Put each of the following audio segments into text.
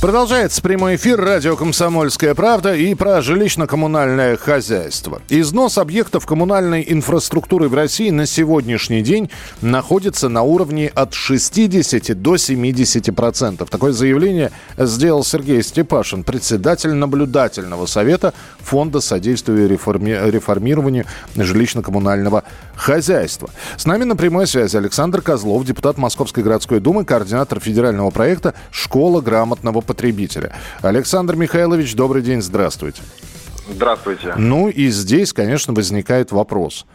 Продолжается прямой эфир радио «Комсомольская правда» и про жилищно-коммунальное хозяйство. Износ объектов коммунальной инфраструктуры в России на сегодняшний день находится на уровне от 60 до 70 процентов. Такое заявление сделал Сергей Степашин, председатель наблюдательного совета Фонда содействия реформи... реформированию жилищно-коммунального хозяйства. С нами на прямой связи Александр Козлов, депутат Московской городской думы, координатор федерального проекта «Школа грамотного потребителя. Александр Михайлович, добрый день, здравствуйте. Здравствуйте. Ну и здесь, конечно, возникает вопрос.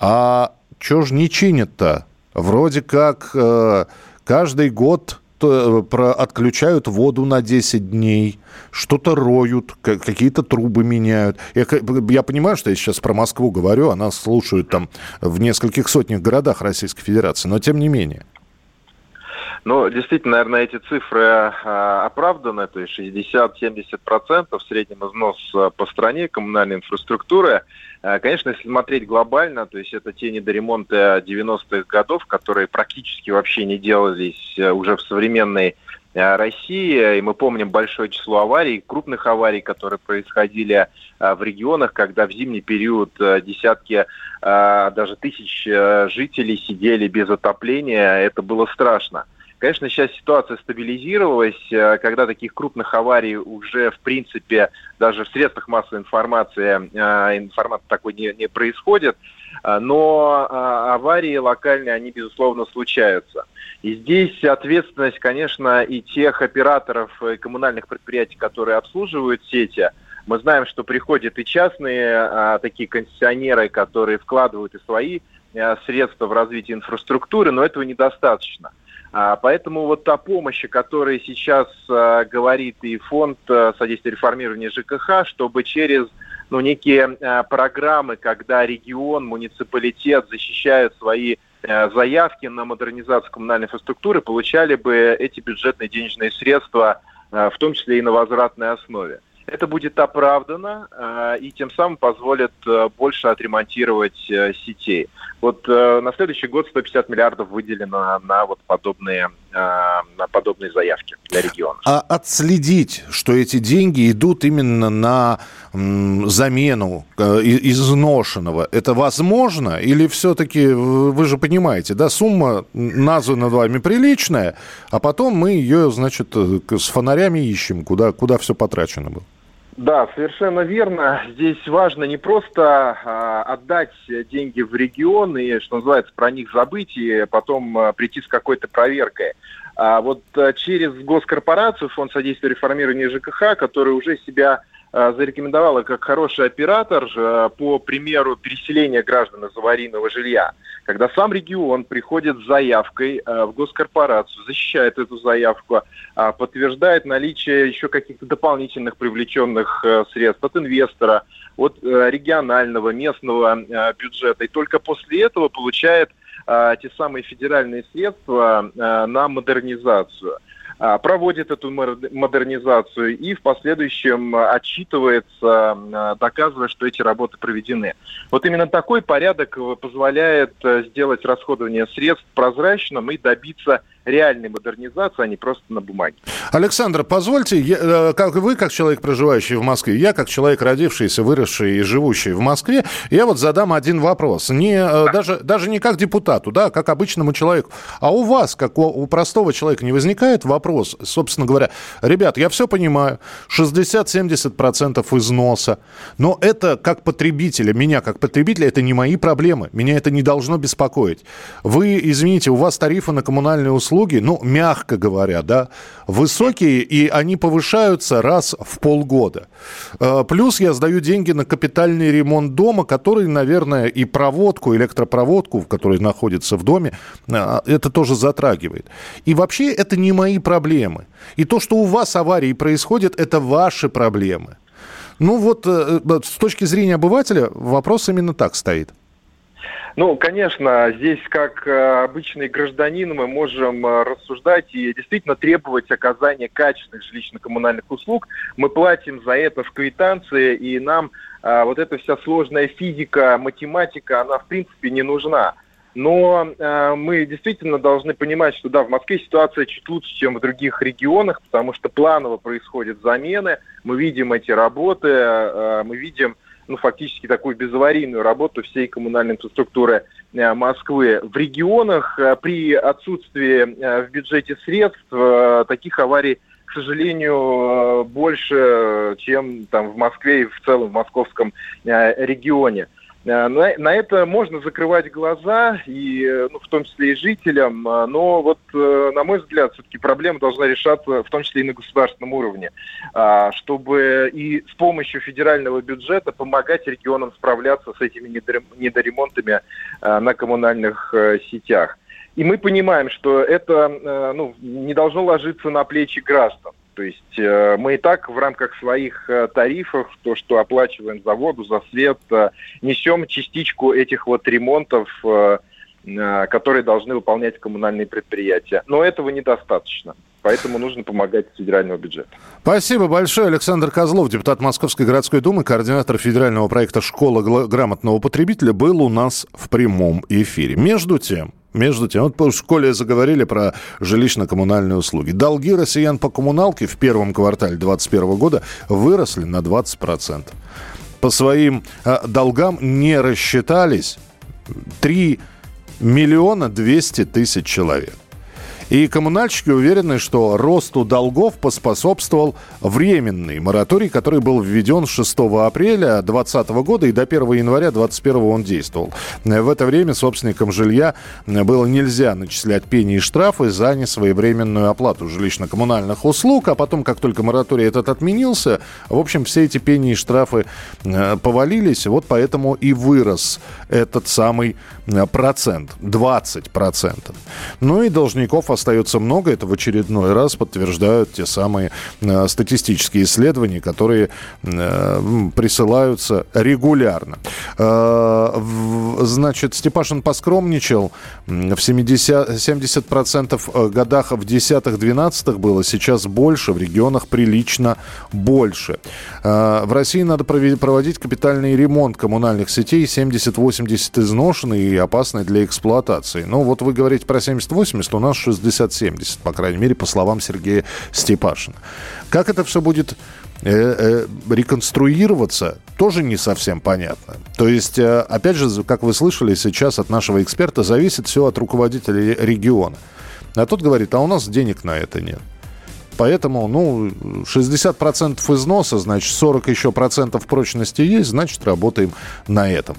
А что ж не чинят-то? Вроде как э, каждый год э, про, отключают воду на 10 дней, что-то роют, какие-то трубы меняют. Я, я понимаю, что я сейчас про Москву говорю, она слушают там в нескольких сотнях городах Российской Федерации, но тем не менее. Ну, действительно, наверное, эти цифры э, оправданы, то есть 60-70% в среднем износ а, по стране коммунальной инфраструктуры. Э, конечно, если смотреть глобально, то есть это те недоремонты 90-х годов, которые практически вообще не делались уже в современной России, и мы помним большое число аварий, крупных аварий, которые происходили в регионах, когда в зимний период десятки, даже тысяч жителей сидели без отопления, это было страшно. Конечно, сейчас ситуация стабилизировалась, э, когда таких крупных аварий уже, в принципе, даже в средствах массовой информации э, информации такой не, не происходит, э, но аварии локальные, они, безусловно, случаются. И здесь ответственность, конечно, и тех операторов и коммунальных предприятий, которые обслуживают сети. Мы знаем, что приходят и частные такие концессионеры, которые вкладывают и свои средства в развитие инфраструктуры, но этого недостаточно. А, поэтому вот та помощь, о которой сейчас а, говорит и фонд а, содействия реформированию ЖКХ, чтобы через ну, некие программы, когда регион, муниципалитет защищают свои заявки на модернизацию коммунальной инфраструктуры, получали бы эти бюджетные денежные средства, в том числе и на возвратной основе. Это будет оправдано и тем самым позволит больше отремонтировать сетей. Вот э, на следующий год 150 миллиардов выделено на вот подобные, э, на подобные заявки для региона. А отследить, что эти деньги идут именно на замену э, изношенного, это возможно? Или все-таки, вы же понимаете, да, сумма названа вами приличная, а потом мы ее, значит, э, с фонарями ищем, куда, куда все потрачено было? Да, совершенно верно. Здесь важно не просто а, отдать деньги в регион и, что называется, про них забыть и потом а, прийти с какой-то проверкой. А вот а, через госкорпорацию, Фонд содействия реформированию ЖКХ, который уже себя зарекомендовала как хороший оператор э, по примеру переселения граждан из аварийного жилья. Когда сам регион приходит с заявкой э, в госкорпорацию, защищает эту заявку, а подтверждает наличие еще каких-то дополнительных привлеченных средств от инвестора, от регионального, местного бюджета, и только после этого получает те самые федеральные средства на модернизацию – проводит эту модернизацию и в последующем отчитывается, а, доказывая, что эти работы проведены. Вот именно такой порядок позволяет э, сделать расходование средств прозрачным и добиться реальной модернизации, а не просто на бумаге. Александр, позвольте, я, э, как вы, как человек, проживающий в Москве, я, как человек, родившийся, выросший и живущий в Москве, я вот задам один вопрос. Не, э, да. даже, даже не как депутату, да, как обычному человеку. А у вас, как у, у простого человека, не возникает вопрос, собственно говоря, ребят, я все понимаю, 60-70% износа, но это как потребителя, меня как потребителя, это не мои проблемы, меня это не должно беспокоить. Вы, извините, у вас тарифы на коммунальные услуги услуги, ну, мягко говоря, да, высокие, и они повышаются раз в полгода. Э, плюс я сдаю деньги на капитальный ремонт дома, который, наверное, и проводку, электропроводку, в которой находится в доме, э, это тоже затрагивает. И вообще это не мои проблемы. И то, что у вас аварии происходят, это ваши проблемы. Ну вот, э, с точки зрения обывателя, вопрос именно так стоит. Ну, конечно, здесь как э, обычный гражданин мы можем э, рассуждать и действительно требовать оказания качественных жилищно-коммунальных услуг. Мы платим за это в квитанции, и нам э, вот эта вся сложная физика, математика, она в принципе не нужна. Но э, мы действительно должны понимать, что да, в Москве ситуация чуть лучше, чем в других регионах, потому что планово происходят замены, мы видим эти работы, э, мы видим ну, фактически такую безаварийную работу всей коммунальной инфраструктуры э, Москвы. В регионах э, при отсутствии э, в бюджете средств таких аварий к сожалению, больше, чем там в Москве и в целом в московском регионе. Э, на, на это можно закрывать глаза, и, э, ну, в том числе и жителям, э, но вот, на мой взгляд, все-таки проблема должна решаться в том числе и на государственном уровне, а, чтобы и с помощью федерального бюджета помогать регионам справляться с этими недоремонтами на коммунальных сетях. И мы понимаем, что это ну, не должно ложиться на плечи граждан. То есть э, мы и так в рамках своих э, тарифов, то, что оплачиваем за воду, за свет, э, несем частичку этих вот ремонтов, которые должны выполнять коммунальные предприятия. Но этого недостаточно. Поэтому нужно помогать федерального бюджета. Спасибо большое. Александр Козлов, депутат Московской городской думы, координатор федерального проекта «Школа грамотного потребителя», был у нас в прямом эфире. Между тем, между тем, вот в школе заговорили про жилищно-коммунальные услуги. Долги россиян по коммуналке в первом квартале 2021 года выросли на 20%. По своим э, долгам не рассчитались 3 миллиона 200 тысяч человек. И коммунальщики уверены, что росту долгов поспособствовал временный мораторий, который был введен 6 апреля 2020 года и до 1 января 2021 он действовал. В это время собственникам жилья было нельзя начислять пени и штрафы за несвоевременную оплату жилищно-коммунальных услуг, а потом, как только мораторий этот отменился, в общем, все эти пени и штрафы э, повалились, вот поэтому и вырос этот самый э, процент, 20 процентов. Ну и должников остается много. Это в очередной раз подтверждают те самые э, статистические исследования, которые э, присылаются регулярно. Э, значит, Степашин поскромничал. В 70, 70% э, годах в 10-12 было, сейчас больше, в регионах прилично больше. В России надо проводить капитальный ремонт коммунальных сетей. 70-80 изношены и опасны для эксплуатации. Ну, вот вы говорите про 70-80, у нас 60 60-70, по крайней мере, по словам Сергея Степашина. Как это все будет э, э, реконструироваться, тоже не совсем понятно. То есть, э, опять же, как вы слышали сейчас от нашего эксперта, зависит все от руководителя региона. А тот говорит, а у нас денег на это нет. Поэтому, ну, 60% износа, значит, 40 еще процентов прочности есть, значит, работаем на этом.